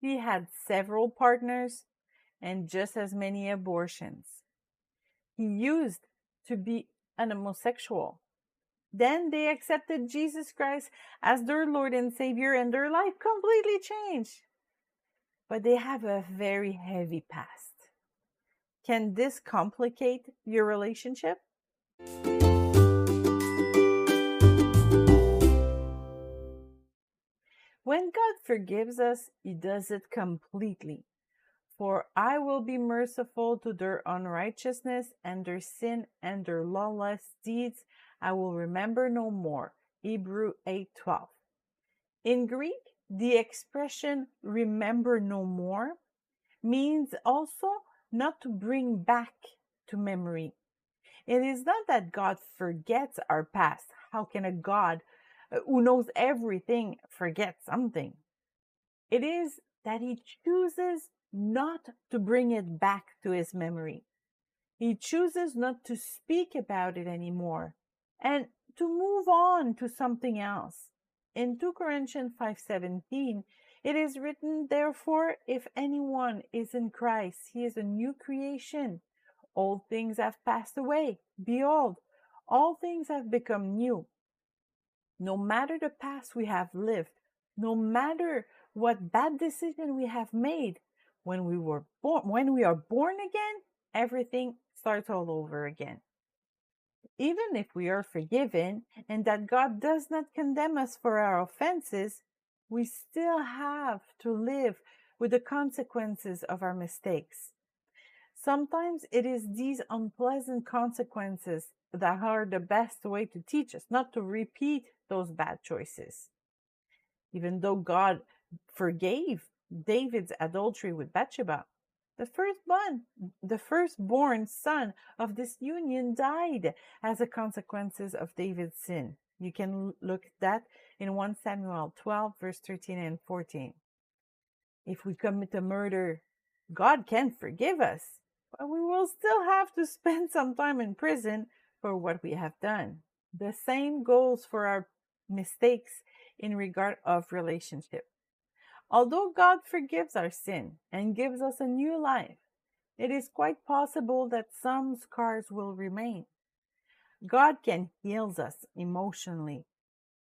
He had several partners and just as many abortions. He used to be an homosexual. Then they accepted Jesus Christ as their Lord and Savior, and their life completely changed. But they have a very heavy past. Can this complicate your relationship? Forgives us, He does it completely. For I will be merciful to their unrighteousness and their sin and their lawless deeds I will remember no more. Hebrew 8:12. In Greek, the expression remember no more means also not to bring back to memory. It is not that God forgets our past. How can a God uh, who knows everything forget something? It is that he chooses not to bring it back to his memory. He chooses not to speak about it anymore and to move on to something else. In 2 Corinthians 5:17, it is written, "Therefore, if anyone is in Christ, he is a new creation. Old things have passed away. Behold, all things have become new." No matter the past we have lived, no matter what bad decision we have made, when we were born, when we are born again, everything starts all over again. Even if we are forgiven and that God does not condemn us for our offenses, we still have to live with the consequences of our mistakes. Sometimes it is these unpleasant consequences that are the best way to teach us not to repeat those bad choices. Even though God forgave David's adultery with Bathsheba. The firstborn, the firstborn son of this union died as a consequences of David's sin. You can look at that in 1 Samuel 12, verse 13 and 14. If we commit a murder, God can forgive us, but we will still have to spend some time in prison for what we have done. The same goes for our mistakes in regard of relationship. Although God forgives our sin and gives us a new life, it is quite possible that some scars will remain. God can heal us emotionally,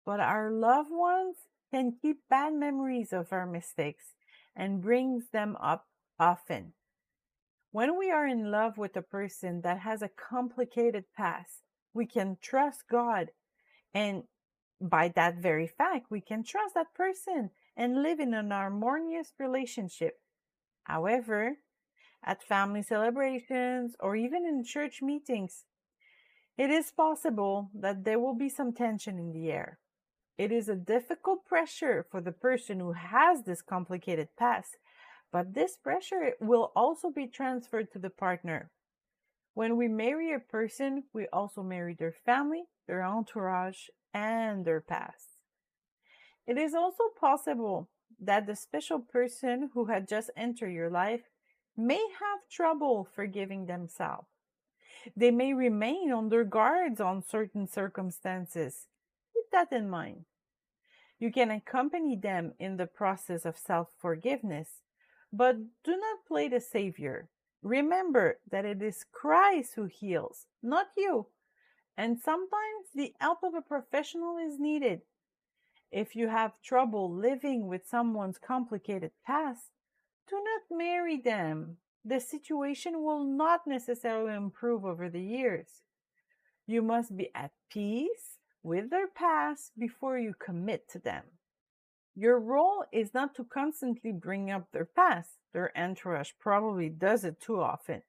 but our loved ones can keep bad memories of our mistakes and brings them up often. When we are in love with a person that has a complicated past, we can trust God and by that very fact, we can trust that person and live in an harmonious relationship. However, at family celebrations or even in church meetings, it is possible that there will be some tension in the air. It is a difficult pressure for the person who has this complicated past, but this pressure will also be transferred to the partner. When we marry a person, we also marry their family, their entourage, and their past. It is also possible that the special person who had just entered your life may have trouble forgiving themselves. They may remain their guards on certain circumstances. Keep that in mind. You can accompany them in the process of self forgiveness, but do not play the Savior. Remember that it is Christ who heals, not you. And sometimes the help of a professional is needed if you have trouble living with someone's complicated past, do not marry them. The situation will not necessarily improve over the years. You must be at peace with their past before you commit to them. Your role is not to constantly bring up their past. Their entourage probably does it too often.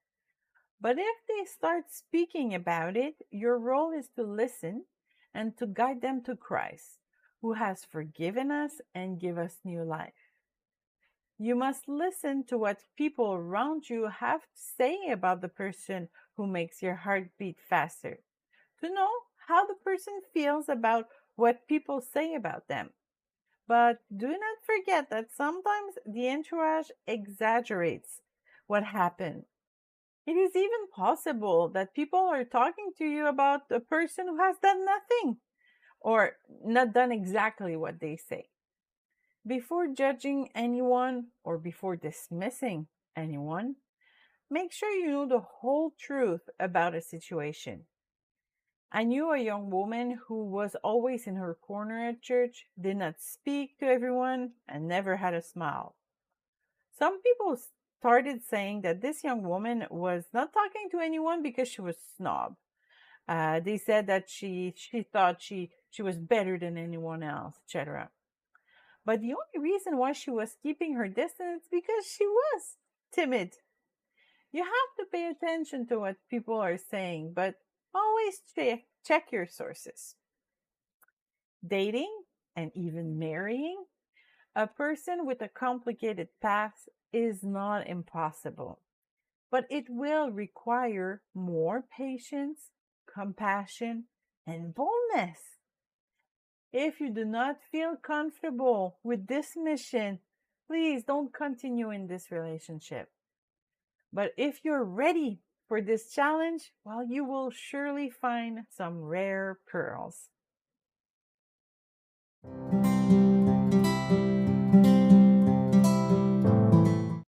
But if they start speaking about it, your role is to listen and to guide them to Christ who has forgiven us and give us new life. You must listen to what people around you have to say about the person who makes your heart beat faster, to know how the person feels about what people say about them. But do not forget that sometimes the entourage exaggerates what happened. It is even possible that people are talking to you about a person who has done nothing or not done exactly what they say. Before judging anyone or before dismissing anyone, make sure you know the whole truth about a situation. I knew a young woman who was always in her corner at church, did not speak to everyone, and never had a smile. Some people started saying that this young woman was not talking to anyone because she was snob. Uh, they said that she she thought she she was better than anyone else, etc. But the only reason why she was keeping her distance because she was timid. You have to pay attention to what people are saying, but always check, check your sources. Dating and even marrying a person with a complicated past is not impossible, but it will require more patience, compassion, and boldness. If you do not feel comfortable with this mission, please don't continue in this relationship. But if you're ready for this challenge, well, you will surely find some rare pearls.